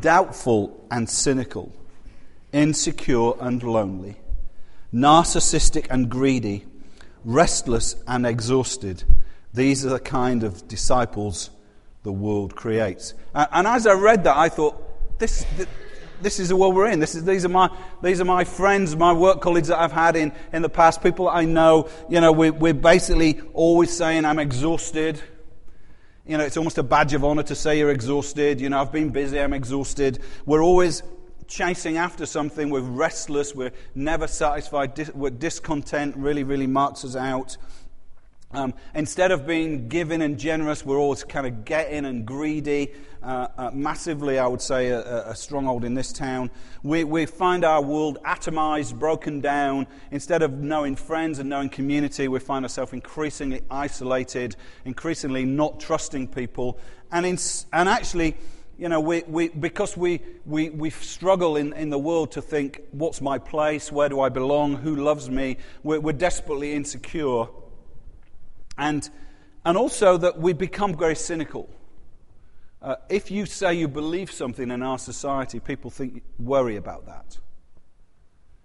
doubtful and cynical, insecure and lonely, narcissistic and greedy, restless and exhausted. These are the kind of disciples the world creates. And, and as I read that, I thought, this, this is the world we're in. This is, these, are my, these are my friends, my work colleagues that I've had in, in the past, people I know. You know, we, we're basically always saying, I'm exhausted. You know, it's almost a badge of honor to say you're exhausted. You know, I've been busy, I'm exhausted. We're always chasing after something. We're restless. We're never satisfied. Dis- we're discontent really, really marks us out. Um, instead of being giving and generous, we're always kind of getting and greedy. Uh, uh, massively, I would say, a, a, stronghold in this town. We, we find our world atomized, broken down. Instead of knowing friends and knowing community, we find ourselves increasingly isolated, increasingly not trusting people. And, in, and actually, you know, we, we, because we, we, we struggle in, in the world to think, what's my place? Where do I belong? Who loves me? We're, we're desperately insecure. And, and also that we become very cynical. Uh, if you say you believe something in our society, people think, worry about that.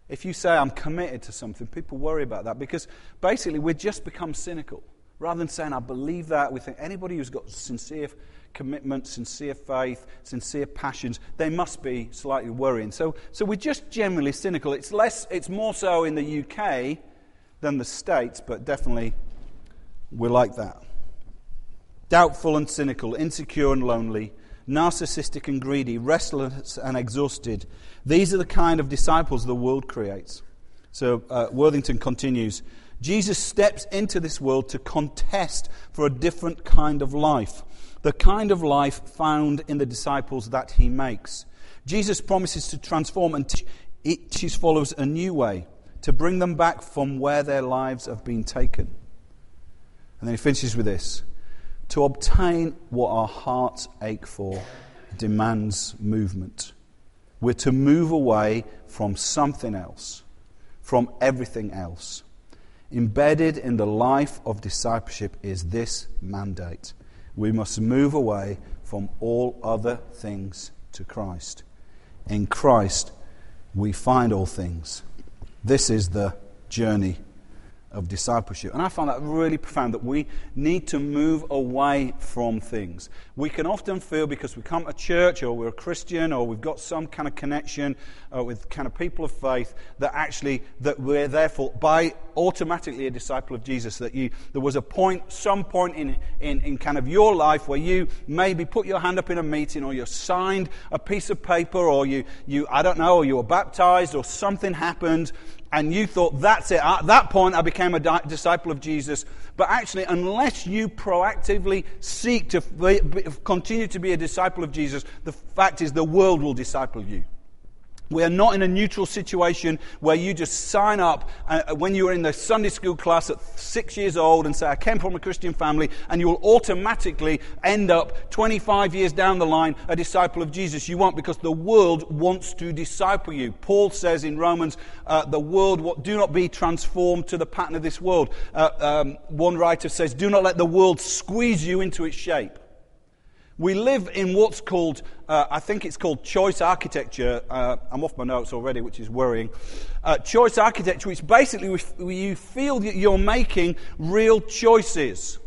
If you say, I'm committed to something, people worry about that because basically we just become cynical. Rather than saying, I believe that, we think anybody who's got sincere commitment, sincere faith, sincere passions, they must be slightly worrying. So, so we're just generally cynical. It's, less, it's more so in the UK than the States, but definitely we're like that. Doubtful and cynical, insecure and lonely, narcissistic and greedy, restless and exhausted. These are the kind of disciples the world creates. So uh, Worthington continues Jesus steps into this world to contest for a different kind of life, the kind of life found in the disciples that he makes. Jesus promises to transform and teach his followers a new way, to bring them back from where their lives have been taken. And then he finishes with this To obtain what our hearts ache for demands movement. We're to move away from something else, from everything else. Embedded in the life of discipleship is this mandate we must move away from all other things to Christ. In Christ, we find all things. This is the journey of discipleship. And I found that really profound that we need to move away from things. We can often feel because we come to church or we're a Christian or we've got some kind of connection uh, with kind of people of faith that actually that we're therefore by automatically a disciple of Jesus. That you there was a point, some point in, in, in kind of your life where you maybe put your hand up in a meeting or you signed a piece of paper or you, you I don't know, or you were baptized or something happened and you thought, that's it. At that point, I became a di- disciple of Jesus. But actually, unless you proactively seek to be, continue to be a disciple of Jesus, the fact is the world will disciple you. We are not in a neutral situation where you just sign up uh, when you're in the Sunday school class at six years old and say, I came from a Christian family, and you will automatically end up 25 years down the line a disciple of Jesus. You won't because the world wants to disciple you. Paul says in Romans, uh, the world, do not be transformed to the pattern of this world. Uh, um, one writer says, do not let the world squeeze you into its shape. We live in what's called, uh, I think it's called choice architecture. Uh, I'm off my notes already, which is worrying. Uh, choice architecture, which basically you feel that you're making real choices.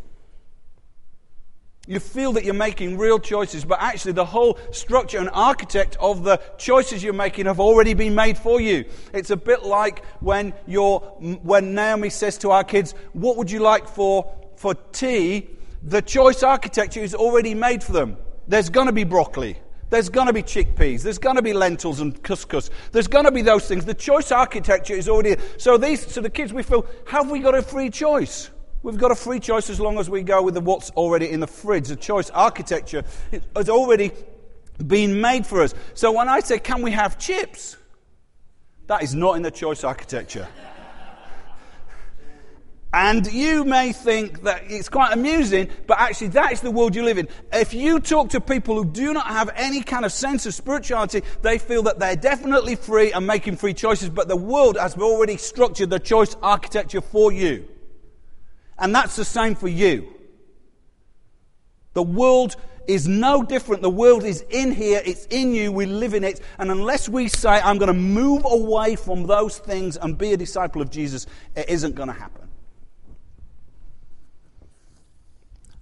You feel that you're making real choices, but actually the whole structure and architect of the choices you're making have already been made for you. It's a bit like when, you're, when Naomi says to our kids, What would you like for, for tea? The choice architecture is already made for them. There's going to be broccoli. There's going to be chickpeas. There's going to be lentils and couscous. There's going to be those things. The choice architecture is already. So these, so the kids, we feel, have we got a free choice? We've got a free choice as long as we go with the what's already in the fridge. The choice architecture has already been made for us. So when I say, can we have chips? That is not in the choice architecture. And you may think that it's quite amusing, but actually that is the world you live in. If you talk to people who do not have any kind of sense of spirituality, they feel that they're definitely free and making free choices, but the world has already structured the choice architecture for you. And that's the same for you. The world is no different. The world is in here, it's in you, we live in it. And unless we say, I'm going to move away from those things and be a disciple of Jesus, it isn't going to happen.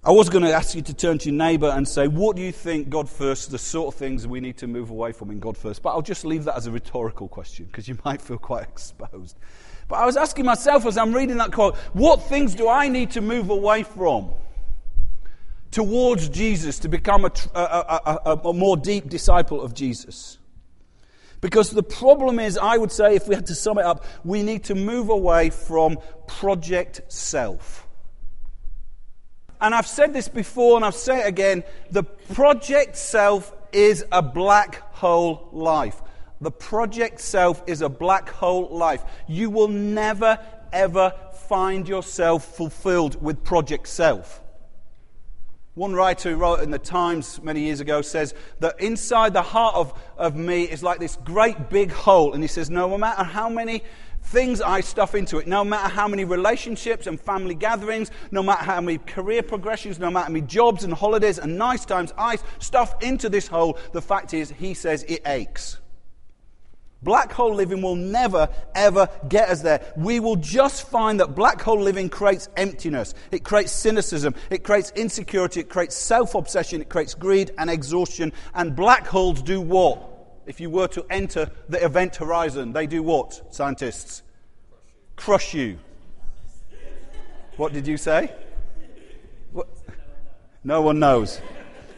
I was going to ask you to turn to your neighbour and say, What do you think God first, the sort of things we need to move away from in God first? But I'll just leave that as a rhetorical question because you might feel quite exposed. But I was asking myself as I'm reading that quote, What things do I need to move away from towards Jesus to become a, a, a, a more deep disciple of Jesus? Because the problem is, I would say, if we had to sum it up, we need to move away from project self. And I've said this before and I'll say it again the project self is a black hole life. The project self is a black hole life. You will never, ever find yourself fulfilled with project self. One writer who wrote in the Times many years ago says that inside the heart of, of me is like this great big hole. And he says, no matter how many things I stuff into it, no matter how many relationships and family gatherings, no matter how many career progressions, no matter how many jobs and holidays and nice times I stuff into this hole, the fact is, he says it aches. Black hole living will never, ever get us there. We will just find that black hole living creates emptiness. It creates cynicism. It creates insecurity. It creates self obsession. It creates greed and exhaustion. And black holes do what? If you were to enter the event horizon, they do what, scientists? Crush you. What did you say? What? No one knows.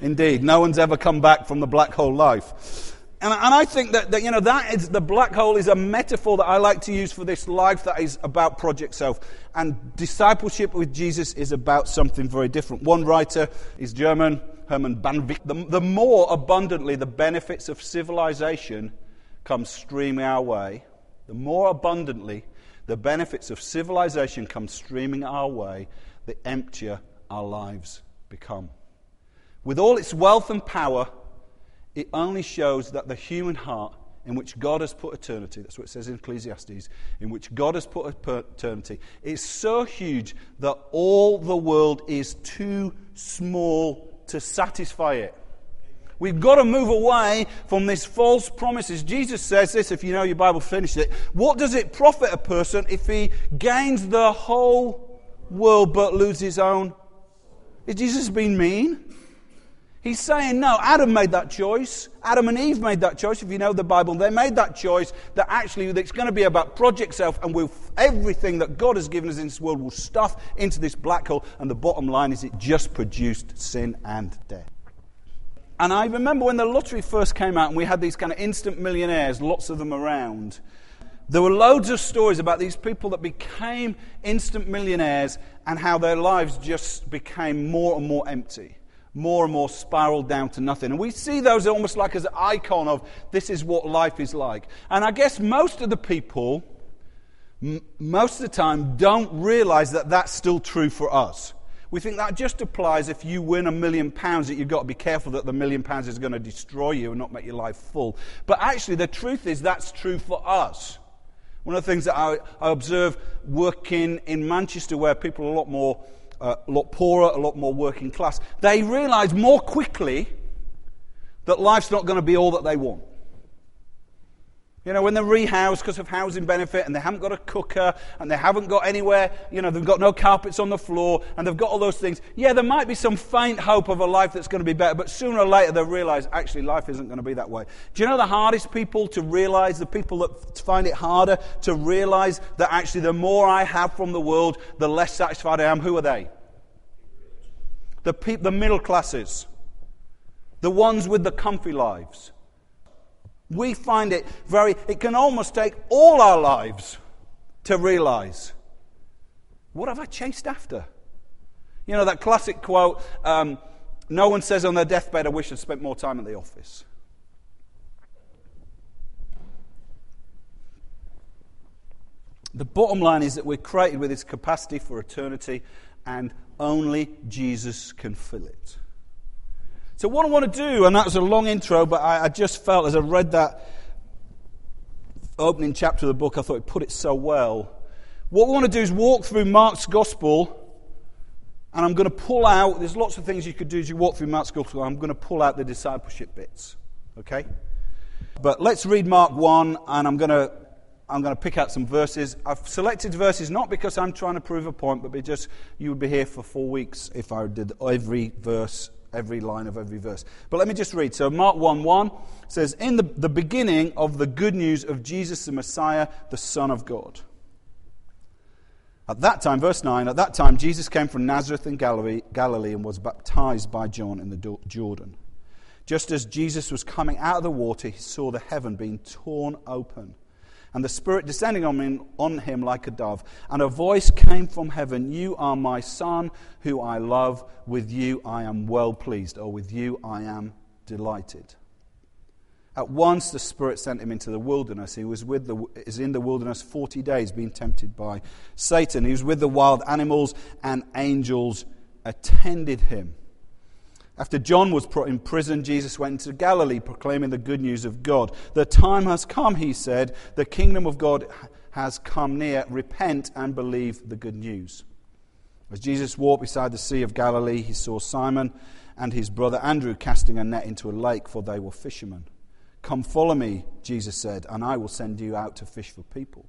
Indeed, no one's ever come back from the black hole life. And, and I think that, that, you know, that is, the black hole is a metaphor that I like to use for this life that is about Project Self. And discipleship with Jesus is about something very different. One writer is German, Herman. The, the more abundantly the benefits of civilization come streaming our way, the more abundantly the benefits of civilization come streaming our way, the emptier our lives become. With all its wealth and power, it only shows that the human heart in which God has put eternity, that's what it says in Ecclesiastes, in which God has put eternity, is so huge that all the world is too small to satisfy it. We've got to move away from these false promises. Jesus says this, if you know your Bible, finish it. What does it profit a person if he gains the whole world but loses his own? Is Jesus being mean? He's saying, no, Adam made that choice. Adam and Eve made that choice. If you know the Bible, they made that choice that actually it's going to be about project self, and we'll, everything that God has given us in this world will stuff into this black hole. And the bottom line is it just produced sin and death. And I remember when the lottery first came out and we had these kind of instant millionaires, lots of them around. There were loads of stories about these people that became instant millionaires and how their lives just became more and more empty more and more spiraled down to nothing. And we see those almost like as an icon of this is what life is like. And I guess most of the people, m- most of the time, don't realize that that's still true for us. We think that just applies if you win a million pounds, that you've got to be careful that the million pounds is going to destroy you and not make your life full. But actually, the truth is that's true for us. One of the things that I, I observe working in Manchester, where people are a lot more a lot poorer, a lot more working class, they realize more quickly that life's not going to be all that they want. You know, when they're rehoused because of housing benefit and they haven't got a cooker and they haven't got anywhere, you know, they've got no carpets on the floor and they've got all those things. Yeah, there might be some faint hope of a life that's going to be better, but sooner or later they'll realize actually life isn't going to be that way. Do you know the hardest people to realize, the people that find it harder to realize that actually the more I have from the world, the less satisfied I am? Who are they? The, pe- the middle classes. the ones with the comfy lives. We find it very, it can almost take all our lives to realize what have I chased after? You know, that classic quote um, no one says on their deathbed, I wish I'd spent more time at the office. The bottom line is that we're created with this capacity for eternity, and only Jesus can fill it. So, what I want to do, and that was a long intro, but I, I just felt as I read that opening chapter of the book, I thought it put it so well. What we want to do is walk through Mark's gospel, and I'm going to pull out, there's lots of things you could do as you walk through Mark's gospel. I'm going to pull out the discipleship bits. Okay? But let's read Mark 1, and I'm going to I'm going to pick out some verses. I've selected verses not because I'm trying to prove a point, but because you would be here for four weeks if I did every verse, every line of every verse. But let me just read. So, Mark 1 1 says, In the, the beginning of the good news of Jesus the Messiah, the Son of God. At that time, verse 9, at that time, Jesus came from Nazareth in Galilee, Galilee and was baptized by John in the Jordan. Just as Jesus was coming out of the water, he saw the heaven being torn open and the Spirit descending on him, on him like a dove. And a voice came from heaven You are my Son, who I love. With you I am well pleased, or with you I am delighted. At once the Spirit sent him into the wilderness. He was with the, is in the wilderness 40 days, being tempted by Satan. He was with the wild animals, and angels attended him. After John was put in prison, Jesus went to Galilee proclaiming the good news of God. The time has come, he said. The kingdom of God has come near. Repent and believe the good news. As Jesus walked beside the Sea of Galilee, he saw Simon and his brother Andrew casting a net into a lake, for they were fishermen. Come follow me, Jesus said, and I will send you out to fish for people.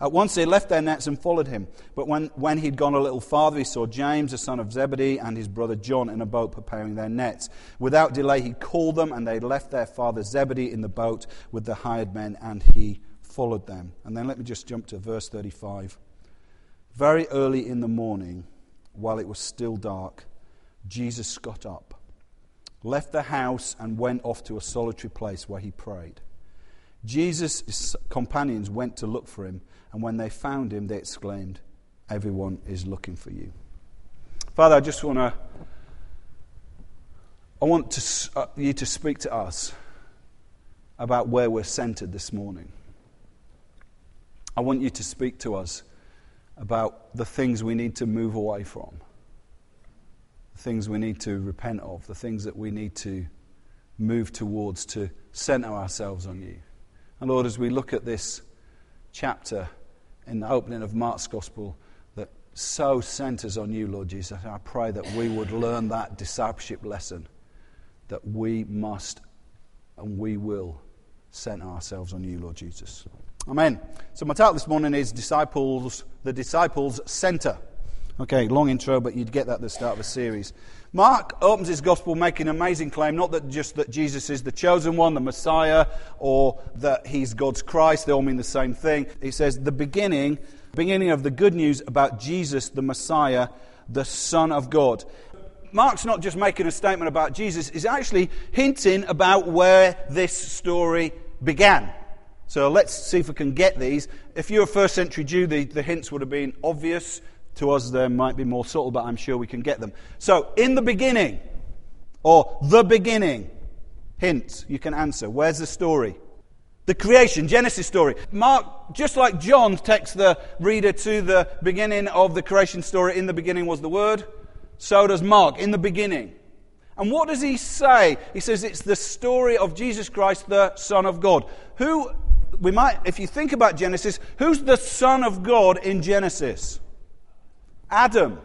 At once they left their nets and followed him. But when, when he'd gone a little farther, he saw James, the son of Zebedee, and his brother John in a boat preparing their nets. Without delay, he called them, and they left their father Zebedee in the boat with the hired men, and he followed them. And then let me just jump to verse 35. Very early in the morning, while it was still dark, Jesus got up, left the house, and went off to a solitary place where he prayed. Jesus' companions went to look for him, and when they found him, they exclaimed, Everyone is looking for you. Father, I just want to. I want to, uh, you to speak to us about where we're centered this morning. I want you to speak to us about the things we need to move away from, the things we need to repent of, the things that we need to move towards to center ourselves on you. And Lord, as we look at this chapter in the opening of Mark's Gospel that so centers on you, Lord Jesus, I pray that we would learn that discipleship lesson that we must and we will center ourselves on you, Lord Jesus. Amen. So my title this morning is Disciples, the Disciples Center. Okay, long intro, but you'd get that at the start of a series. Mark opens his gospel making an amazing claim, not that just that Jesus is the chosen one, the Messiah, or that he's God's Christ. They all mean the same thing. He says the beginning, beginning of the good news about Jesus, the Messiah, the Son of God. Mark's not just making a statement about Jesus, he's actually hinting about where this story began. So let's see if we can get these. If you're a first century Jew, the, the hints would have been obvious. To us, they might be more subtle, but I'm sure we can get them. So, in the beginning, or the beginning, hint, you can answer. Where's the story? The creation, Genesis story. Mark, just like John takes the reader to the beginning of the creation story, in the beginning was the Word, so does Mark, in the beginning. And what does he say? He says it's the story of Jesus Christ, the Son of God. Who, we might, if you think about Genesis, who's the Son of God in Genesis? Adam.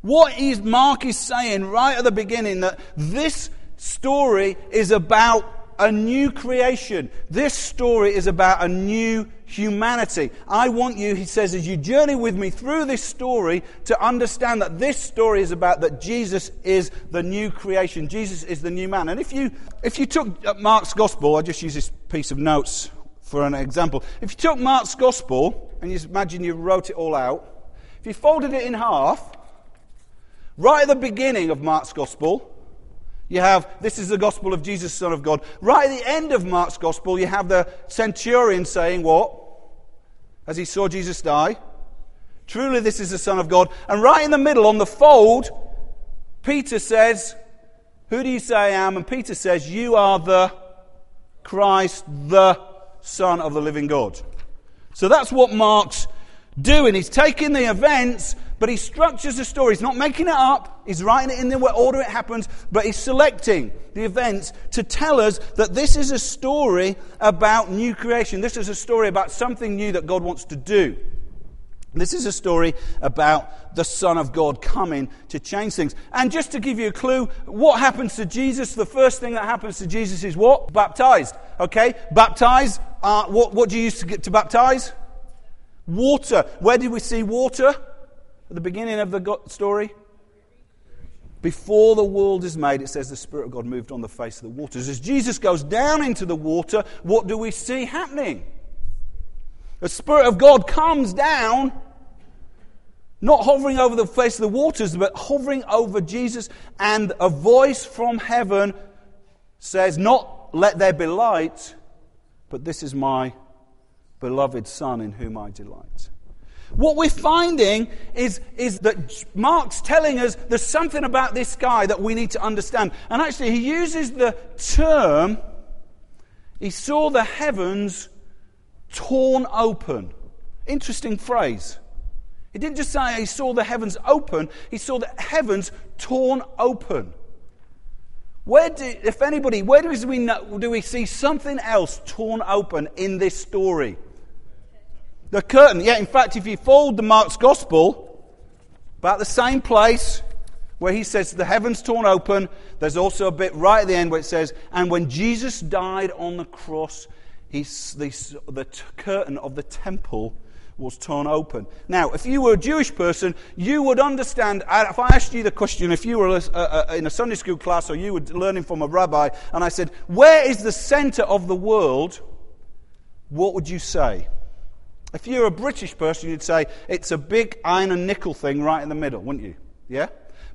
What is Mark is saying right at the beginning that this story is about a new creation. This story is about a new humanity. I want you, he says, as you journey with me through this story, to understand that this story is about that Jesus is the new creation. Jesus is the new man. And if you, if you took uh, Mark's gospel, I just use this piece of notes for an example. If you took Mark's gospel and you imagine you wrote it all out, if you folded it in half, right at the beginning of Mark's Gospel, You have, this is the gospel of Jesus, Son of God. Right at the end of Mark's gospel, you have the centurion saying what? As he saw Jesus die. Truly, this is the Son of God. And right in the middle, on the fold, Peter says, Who do you say I am? And Peter says, You are the Christ, the Son of the living God. So that's what Mark's doing. He's taking the events, but he structures the story. He's not making it up. He's writing it in the order it happens, but he's selecting the events to tell us that this is a story about new creation. This is a story about something new that God wants to do. This is a story about the Son of God coming to change things. And just to give you a clue, what happens to Jesus? The first thing that happens to Jesus is what? Baptized. Okay? Baptized. Uh, what, what do you use to get to baptize? Water. Where did we see water? At the beginning of the story? Before the world is made, it says the Spirit of God moved on the face of the waters. As Jesus goes down into the water, what do we see happening? The Spirit of God comes down, not hovering over the face of the waters, but hovering over Jesus, and a voice from heaven says, Not let there be light, but this is my beloved Son in whom I delight. What we're finding is, is that Mark's telling us there's something about this guy that we need to understand. And actually, he uses the term, he saw the heavens torn open. Interesting phrase. He didn't just say he saw the heavens open, he saw the heavens torn open. Where do, if anybody, where do we, know, do we see something else torn open in this story? The curtain. Yeah, in fact, if you fold the Mark's Gospel, about the same place where he says the heavens torn open, there's also a bit right at the end where it says, and when Jesus died on the cross, he, the, the t- curtain of the temple was torn open. Now, if you were a Jewish person, you would understand. If I asked you the question, if you were a, a, a, in a Sunday school class or you were learning from a rabbi, and I said, Where is the center of the world? What would you say? If you're a British person, you'd say, It's a big iron and nickel thing right in the middle, wouldn't you? Yeah?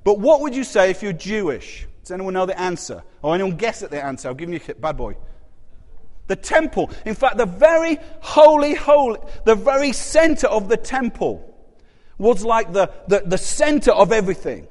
But what would you say if you're Jewish? Does anyone know the answer? Or anyone guess at the answer? I'll give you a bad boy. The temple. In fact, the very holy, holy, the very center of the temple was like the, the, the center of everything.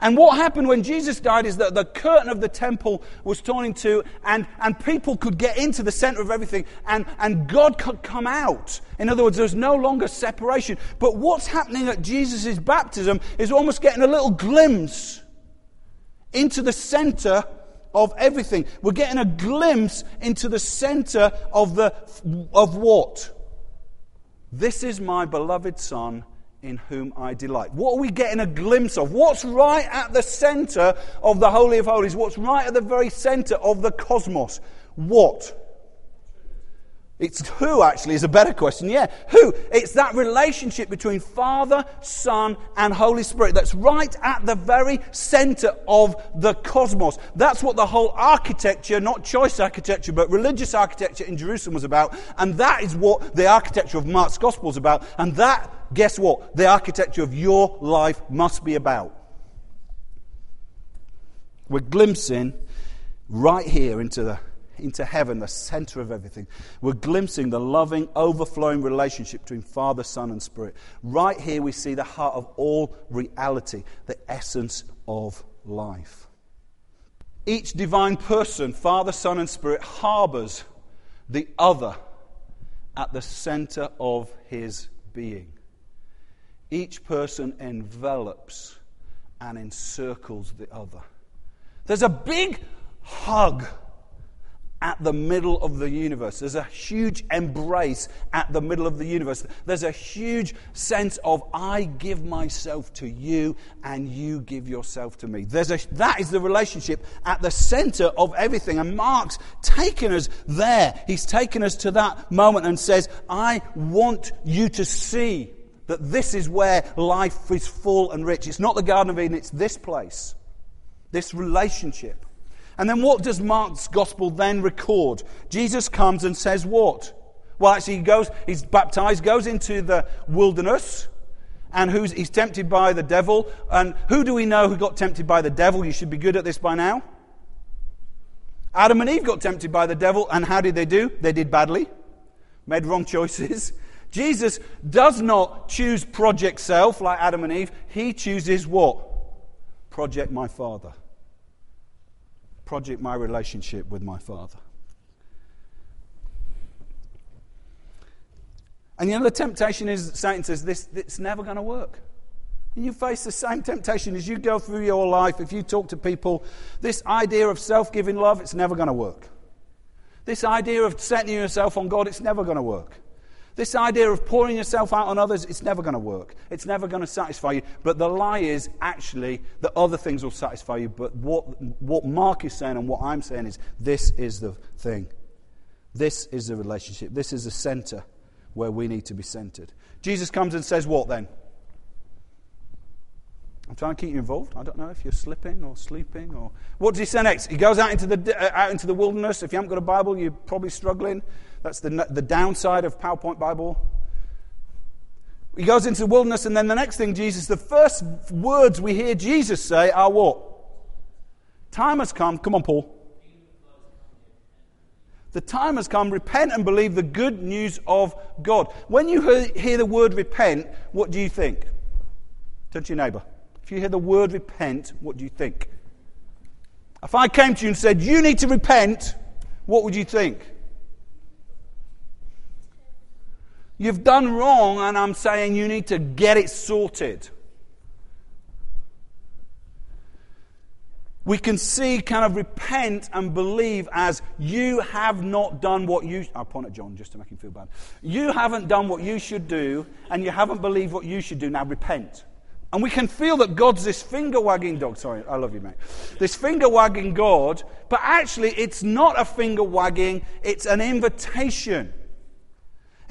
And what happened when Jesus died is that the curtain of the temple was torn in two, and, and people could get into the center of everything, and, and God could come out. In other words, there's no longer separation. But what's happening at Jesus' baptism is almost getting a little glimpse into the center of everything. We're getting a glimpse into the center of, the, of what? This is my beloved Son in whom I delight. What are we getting a glimpse of? What's right at the center of the Holy of Holies? What's right at the very center of the cosmos? What? It's who, actually, is a better question. Yeah, who? It's that relationship between Father, Son, and Holy Spirit that's right at the very center of the cosmos. That's what the whole architecture, not choice architecture, but religious architecture in Jerusalem was about. And that is what the architecture of Mark's Gospel is about. And that, guess what? The architecture of your life must be about. We're glimpsing right here into the into heaven, the center of everything. We're glimpsing the loving, overflowing relationship between Father, Son, and Spirit. Right here, we see the heart of all reality, the essence of life. Each divine person, Father, Son, and Spirit, harbors the other at the center of his being. Each person envelops and encircles the other. There's a big hug at the middle of the universe. There's a huge embrace at the middle of the universe. There's a huge sense of, I give myself to you and you give yourself to me. There's a, that is the relationship at the center of everything. And Mark's taken us there. He's taken us to that moment and says, I want you to see that this is where life is full and rich. It's not the Garden of Eden, it's this place, this relationship. And then what does Mark's gospel then record? Jesus comes and says what? Well, actually, he goes, he's baptized, goes into the wilderness, And who's, he's tempted by the devil. And who do we know who got tempted by the devil? You should be good at this by now. Adam and Eve got tempted by the devil, and how did they do? They did badly, made wrong choices. Jesus does not choose project self like Adam and Eve. He chooses what? Project my Father. Project my relationship with my Father. And you know, the temptation is Satan says, this, it's never going to work. And you face the same temptation as you go through your life. If you talk to people, this idea of self giving love, it's never going to work. This idea of setting yourself on God, it's never going to work. This idea of pouring yourself out on others, it's never going to work. It's never going to satisfy you. But the lie is actually that other things will satisfy you. But what, what Mark is saying and what I'm saying is this is the thing. This is the relationship. This is the center where we need to be centered. Jesus comes and says, What then? I'm trying to keep you involved. I don't know if you're slipping or sleeping or. What does he say next? He goes out into the, uh, out into the wilderness. If you haven't got a Bible, you're probably struggling. That's the, the downside of PowerPoint Bible. He goes into the wilderness, and then the next thing, Jesus, the first words we hear Jesus say are what? Time has come. Come on, Paul. The time has come. Repent and believe the good news of God. When you hear the word repent, what do you think? Turn to your neighbor. If you hear the word repent, what do you think? If I came to you and said, You need to repent, what would you think? You've done wrong, and I'm saying you need to get it sorted. we can see kind of repent and believe as you have not done what you I'll point at John just to make him feel bad. You haven't done what you should do, and you haven't believed what you should do. Now repent. And we can feel that God's this finger wagging dog. Sorry, I love you, mate. This finger wagging God, but actually, it's not a finger wagging, it's an invitation.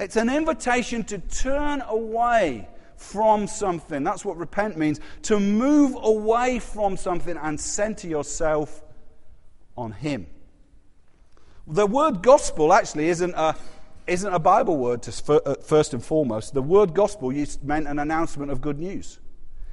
It's an invitation to turn away from something. That's what repent means. To move away from something and center yourself on Him. The word gospel actually isn't a, isn't a Bible word, to, uh, first and foremost. The word gospel meant an announcement of good news.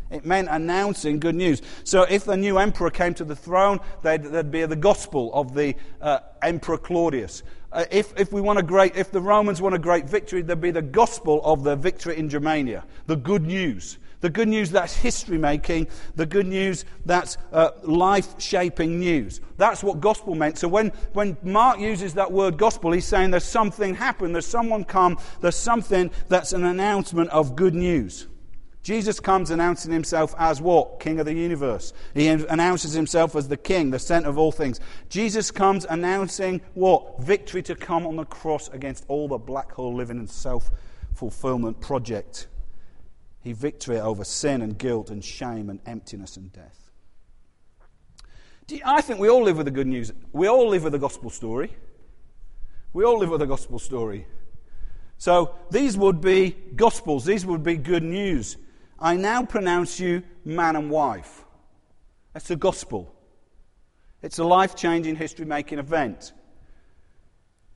It meant announcing good news. So if the new emperor came to the throne, there'd, be the gospel of the uh, Emperor Claudius. Uh, if, if, we want a great, if the Romans want a great victory, there'd be the gospel of the victory in Germania, the good news. The good news that's history making, the good news that's uh, life shaping news. That's what gospel meant. So when, when Mark uses that word gospel, he's saying there's something happened, there's someone come, there's something that's an announcement of good news. Jesus comes announcing himself as what? King of the universe. He announces himself as the king, the center of all things. Jesus comes announcing what? Victory to come on the cross against all the black hole living and self fulfillment project. He victory over sin and guilt and shame and emptiness and death. You, I think we all live with the good news. We all live with the gospel story. We all live with the gospel story. So these would be gospels, these would be good news. I now pronounce you man and wife. That's the gospel. It's a life changing, history making event.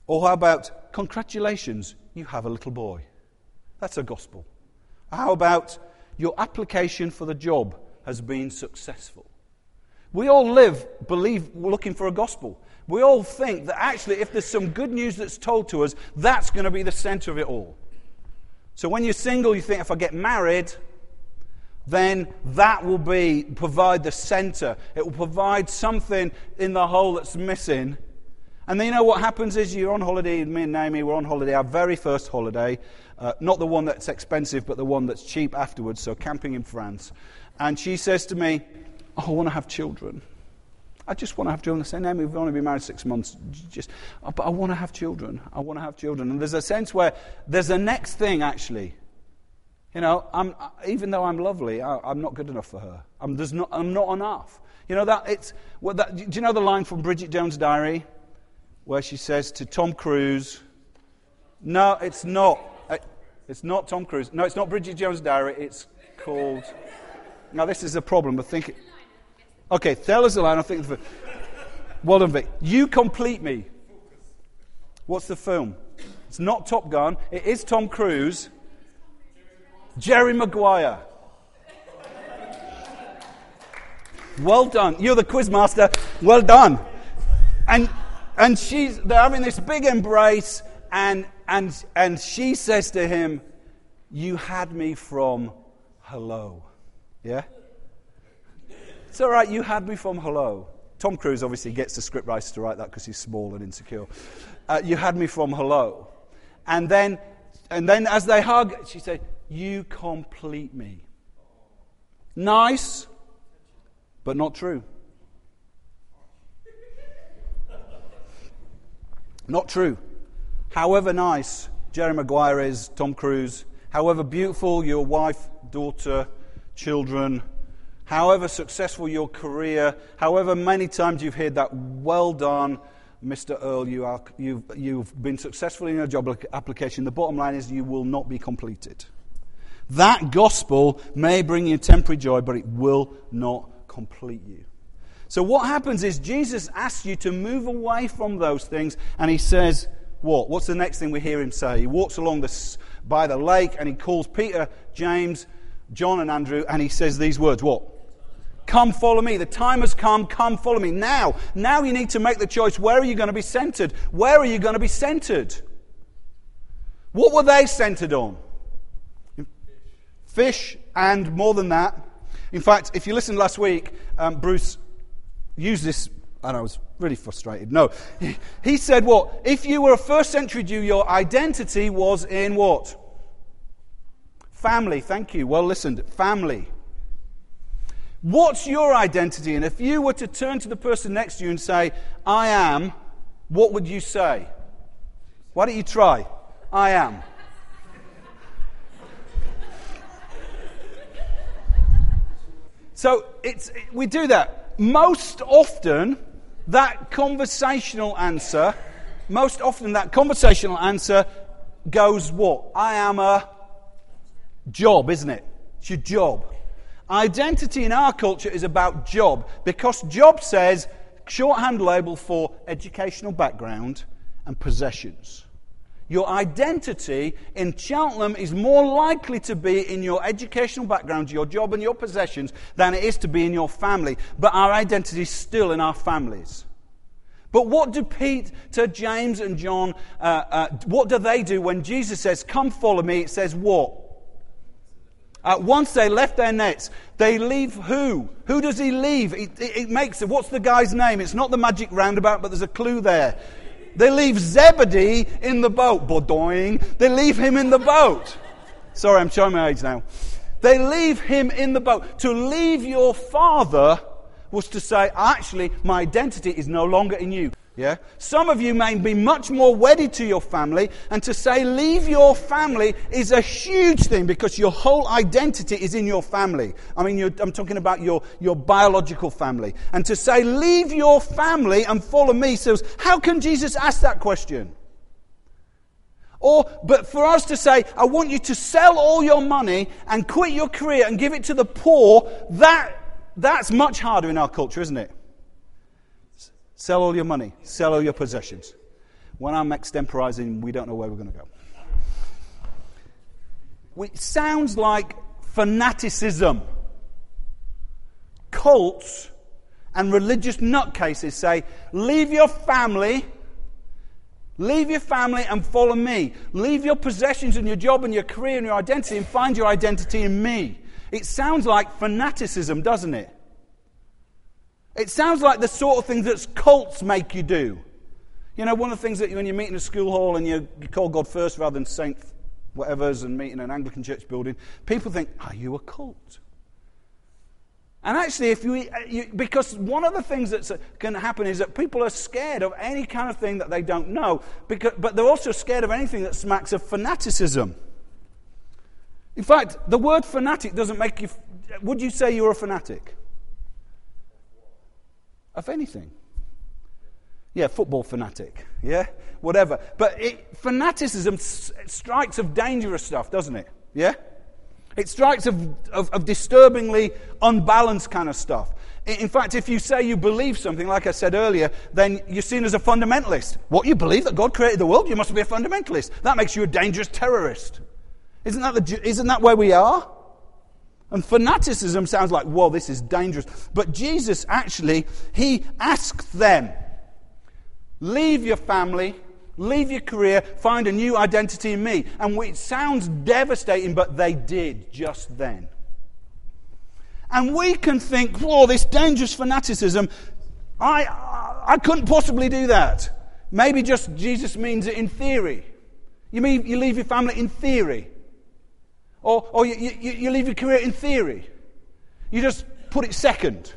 Or how about, congratulations, you have a little boy? That's a gospel. How about, your application for the job has been successful? We all live, believe, looking for a gospel. We all think that actually, if there's some good news that's told to us, that's going to be the center of it all. So when you're single, you think, if I get married, then that will be provide the center. It will provide something in the whole that's missing. And then you know what happens is you're on holiday, me and Naomi were on holiday, our very first holiday, uh, not the one that's expensive, but the one that's cheap afterwards, so camping in France. And she says to me, oh, I want to have children. I just want to have children. I say, Naomi, we've only been married six months. Just, oh, but I want to have children. I want to have children. And there's a sense where there's a next thing, actually, you know, I'm, even though I'm lovely, I, am not good enough for her. I'm, not, I'm not enough. You know, that it's, well, that, do you know the line from Bridget Jones' Diary where she says to Tom Cruise, No, it's not. Uh, it's not Tom Cruise. No, it's not Bridget Jones' Diary. It's called. Now, this is a problem, but think. Okay, tell us the line. I think. Well done, Vic. You complete me. What's the film? It's not Top Gun. It is Tom Cruise. Jerry Maguire. Well done. You're the quiz master. Well done. And, and she's, they're having this big embrace, and, and, and she says to him, You had me from hello. Yeah? It's all right, you had me from hello. Tom Cruise obviously gets the scriptwriter to write that because he's small and insecure. Uh, you had me from hello. And then, and then as they hug, she said, You complete me. Nice, but not true. Not true. However nice Jerry Maguire is, Tom Cruise, however beautiful your wife, daughter, children, however successful your career, however many times you've heard that, well done, Mr. Earl, you are, you've, you've been successful in your job application. The bottom line is you will not be completed. That gospel may bring you temporary joy, but it will not complete you. So, what happens is Jesus asks you to move away from those things, and he says, What? What's the next thing we hear him say? He walks along the, by the lake and he calls Peter, James, John, and Andrew, and he says these words What? Come follow me. The time has come. Come follow me. Now, now you need to make the choice. Where are you going to be centered? Where are you going to be centered? What were they centered on? Fish and more than that. In fact, if you listened last week, um, Bruce used this, and I was really frustrated. No. He said what? If you were a first century Jew, your identity was in what? Family. Thank you. Well listened. Family. What's your identity? And if you were to turn to the person next to you and say, I am, what would you say? Why don't you try? I am. So it's, we do that. Most often, that conversational answer, most often that conversational answer goes what? I am a job, isn't it? It's your job. Identity in our culture is about job because job says shorthand label for educational background and possessions. Your identity in Cheltenham is more likely to be in your educational background, your job, and your possessions than it is to be in your family. But our identity is still in our families. But what do Peter, James, and John, uh, uh, what do they do when Jesus says, Come follow me? It says, What? Uh, once they left their nets, they leave who? Who does he leave? It, it, it makes it. What's the guy's name? It's not the magic roundabout, but there's a clue there. They leave Zebedee in the boat. Bodoing. They leave him in the boat. Sorry, I'm showing my age now. They leave him in the boat. To leave your father was to say, actually, my identity is no longer in you. Yeah? Some of you may be much more wedded to your family, and to say leave your family is a huge thing because your whole identity is in your family. I mean, I'm talking about your, your biological family. And to say leave your family and follow me says, how can Jesus ask that question? Or, but for us to say, I want you to sell all your money and quit your career and give it to the poor, that, that's much harder in our culture, isn't it? Sell all your money, sell all your possessions. When I'm extemporizing, we don't know where we're going to go. It sounds like fanaticism. Cults and religious nutcases say, Leave your family, leave your family and follow me. Leave your possessions and your job and your career and your identity and find your identity in me. It sounds like fanaticism, doesn't it? It sounds like the sort of thing that cults make you do. You know, one of the things that when you meet in a school hall and you, you call God first rather than Saint whatever's and meet in an Anglican church building, people think, are you a cult? And actually, if you, you, because one of the things that can happen is that people are scared of any kind of thing that they don't know, because, but they're also scared of anything that smacks of fanaticism. In fact, the word fanatic doesn't make you. Would you say you're a fanatic? Of anything. Yeah, football fanatic. Yeah, whatever. But it, fanaticism strikes of dangerous stuff, doesn't it? Yeah? It strikes of, of, of, disturbingly unbalanced kind of stuff. In fact, if you say you believe something, like I said earlier, then you're seen as a fundamentalist. What, you believe that God created the world? You must be a fundamentalist. That makes you a dangerous terrorist. Isn't that, the, isn't that where we are? And fanaticism sounds like, whoa, this is dangerous. But Jesus actually, he asked them, leave your family, leave your career, find a new identity in me. And it sounds devastating, but they did just then. And we can think, whoa, this dangerous fanaticism, I, I couldn't possibly do that. Maybe just Jesus means it in theory. You mean you leave your family in theory? Or, or you, you, you leave your career in theory? You just put it second.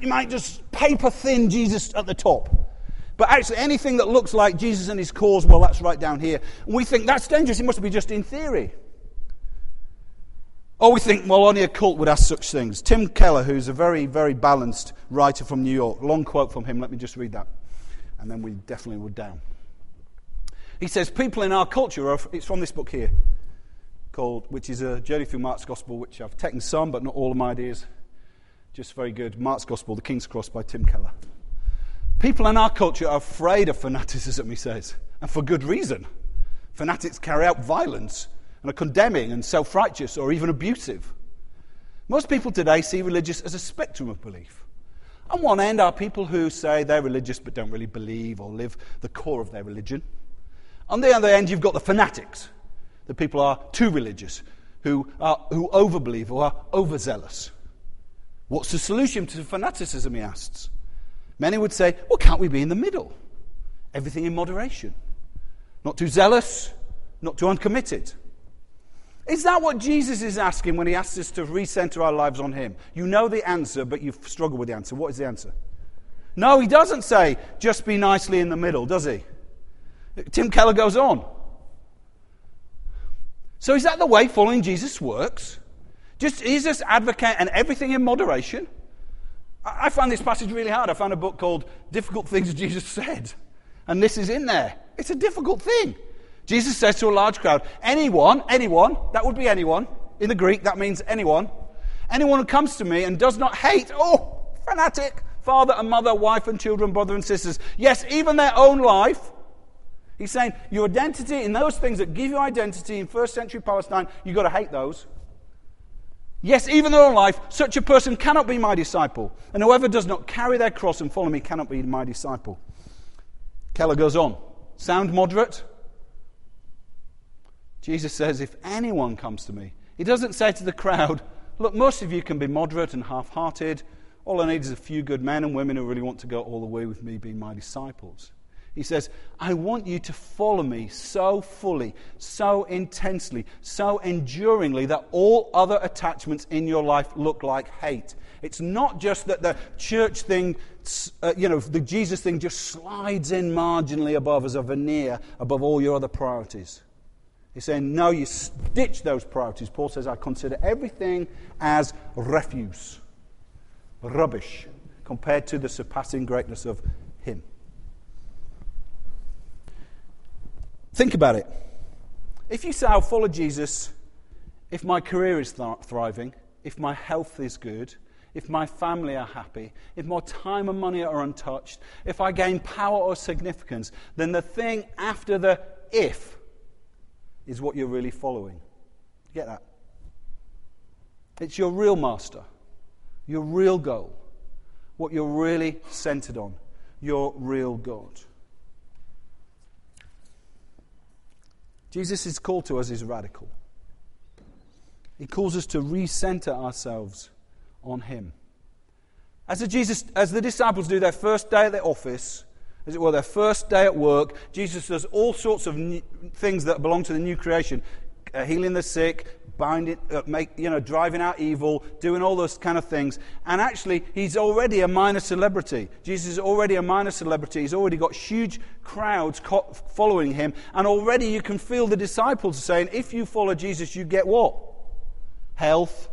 You might just paper thin Jesus at the top. But actually, anything that looks like Jesus and his cause, well, that's right down here. And we think that's dangerous. It must be just in theory. Or we think, well, only a cult would ask such things. Tim Keller, who's a very, very balanced writer from New York, long quote from him. Let me just read that and then we definitely would down. He says, People in our culture, are, it's from this book here, called, which is a journey through Mark's Gospel, which I've taken some, but not all of my ideas. Just very good. Mark's Gospel, The King's Cross by Tim Keller. People in our culture are afraid of fanaticism, he says, and for good reason. Fanatics carry out violence and are condemning and self righteous or even abusive. Most people today see religious as a spectrum of belief. On one end are people who say they're religious but don't really believe or live the core of their religion. On the other end, you've got the fanatics. The people are too religious, who, are, who overbelieve or are overzealous. What's the solution to fanaticism, he asks. Many would say, well, can't we be in the middle? Everything in moderation. Not too zealous, not too uncommitted. Is that what Jesus is asking when he asks us to recenter our lives on him? You know the answer, but you struggle with the answer. What is the answer? No, he doesn't say, just be nicely in the middle, does he? Tim Keller goes on. So is that the way following Jesus works? Just Jesus advocate and everything in moderation? I found this passage really hard. I found a book called Difficult Things Jesus Said. And this is in there. It's a difficult thing. Jesus says to a large crowd, anyone, anyone, that would be anyone. In the Greek, that means anyone. Anyone who comes to me and does not hate, oh, fanatic, father and mother, wife and children, brother and sisters, yes, even their own life. He's saying your identity in those things that give you identity in first century Palestine, you've got to hate those. Yes, even their own life, such a person cannot be my disciple. And whoever does not carry their cross and follow me cannot be my disciple. Keller goes on. Sound moderate? Jesus says, If anyone comes to me, he doesn't say to the crowd, Look, most of you can be moderate and half hearted. All I need is a few good men and women who really want to go all the way with me, being my disciples. He says, I want you to follow me so fully, so intensely, so enduringly that all other attachments in your life look like hate. It's not just that the church thing, uh, you know, the Jesus thing just slides in marginally above as a veneer above all your other priorities. He's saying, no, you ditch those priorities. Paul says, I consider everything as refuse, rubbish, compared to the surpassing greatness of Him. Think about it. If you say, I'll follow Jesus if my career is th- thriving, if my health is good, if my family are happy, if my time and money are untouched, if I gain power or significance, then the thing after the if is what you're really following. Get that? It's your real master, your real goal, what you're really centered on, your real God. Jesus' call to us is radical. He calls us to recenter ourselves on Him. As the, Jesus, as the disciples do their first day at their office, as it were, their first day at work. Jesus does all sorts of things that belong to the new creation uh, healing the sick, binding, uh, make, you know, driving out evil, doing all those kind of things. And actually, he's already a minor celebrity. Jesus is already a minor celebrity. He's already got huge crowds co- following him. And already you can feel the disciples saying, if you follow Jesus, you get what? Health,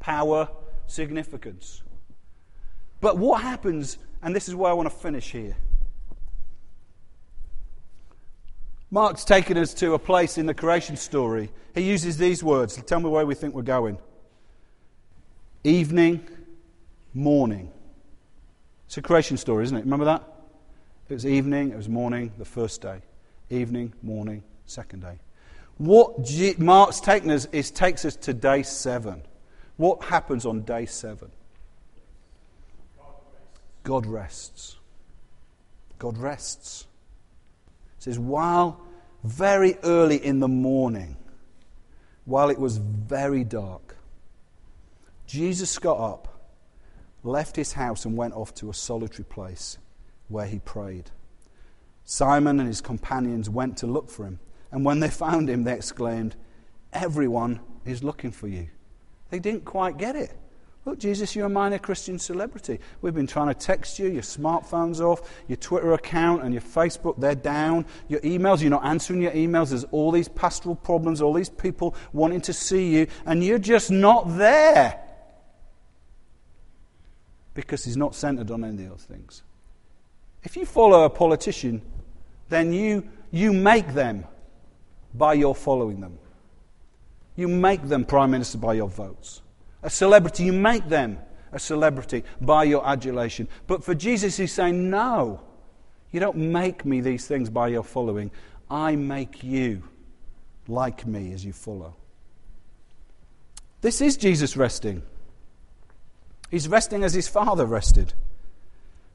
power, significance. But what happens, and this is where I want to finish here. Mark's taken us to a place in the creation story. He uses these words. Tell me where we think we're going. Evening, morning. It's a creation story, isn't it? Remember that? It was evening, it was morning, the first day. Evening, morning, second day. What G- Mark's taken us is takes us to day seven. What happens on day seven? God rests. God rests. It says, while very early in the morning, while it was very dark, Jesus got up, left his house, and went off to a solitary place where he prayed. Simon and his companions went to look for him, and when they found him, they exclaimed, Everyone is looking for you. They didn't quite get it. Look, Jesus, you're a minor Christian celebrity. We've been trying to text you, your smartphone's off, your Twitter account and your Facebook, they're down. Your emails, you're not answering your emails. There's all these pastoral problems, all these people wanting to see you, and you're just not there. Because he's not centered on any of those things. If you follow a politician, then you, you make them by your following them. You make them prime minister by your votes a celebrity. You make them a celebrity by your adulation. But for Jesus, he's saying, no, you don't make me these things by your following. I make you like me as you follow. This is Jesus resting. He's resting as his Father rested.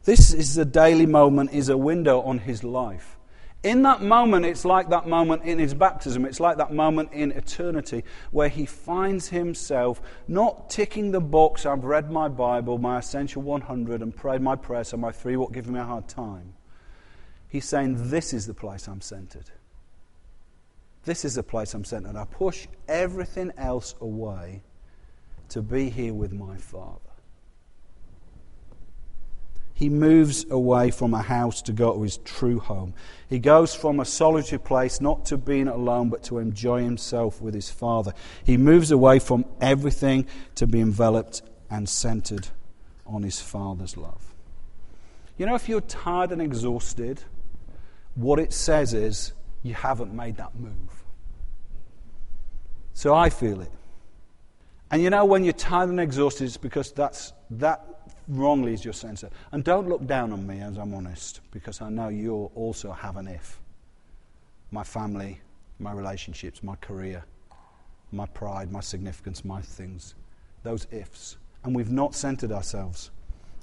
This is a daily moment, is a window on his life. In that moment, it's like that moment in his baptism. It's like that moment in eternity where he finds himself not ticking the box, I've read my Bible, my essential 100, and prayed my prayer, so my three won't give me a hard time. He's saying, This is the place I'm centered. This is the place I'm centered. I push everything else away to be here with my Father he moves away from a house to go to his true home. He goes from a solitary place not to being alone, but to enjoy himself with his Father. He moves away from everything to be enveloped and centered on his Father's love. You know, if you're tired and exhausted, what it says is you haven't made that move. So I feel it. And you know, when you're tired and exhausted, it's because that's, that wrongly is your censor. And don't look down on me as I'm honest, because I know you also have an if. My family, my relationships, my career, my pride, my significance, my things. Those ifs. And we've not centered ourselves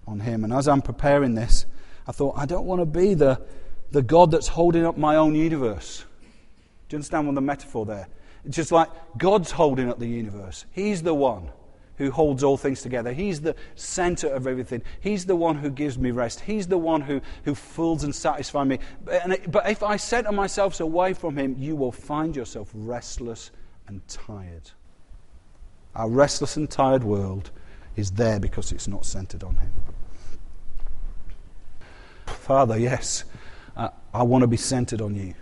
on Him. And as I'm preparing this, I thought, I don't want to be the, the God that's holding up my own universe. Do you understand what the metaphor there? It's just like God's holding up the universe. He's the one who holds all things together. He's the center of everything. He's the one who gives me rest. He's the one who, who fills and satisfies me. But, if I center myself away from Him, you will find yourself restless and tired. Our restless and tired world is there because it's not centered on Him. Father, yes, I want to be centered on you.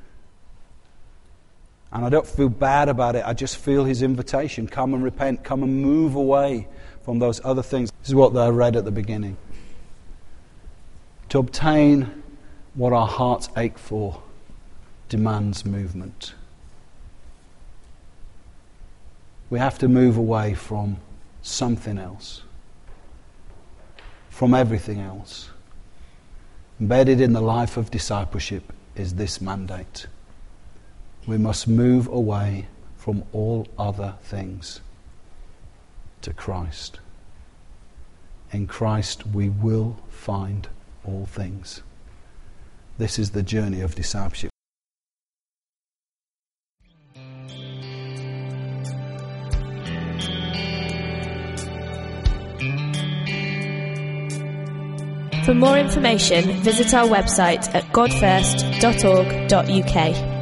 And I don't feel bad about it. I just feel his invitation come and repent, come and move away from those other things. This is what I read at the beginning. To obtain what our hearts ache for demands movement. We have to move away from something else, from everything else. Embedded in the life of discipleship is this mandate we must move away from all other things to Christ. In Christ, we will find all things. This is the journey of discipleship. For more information, visit our website at godfirst.org.uk.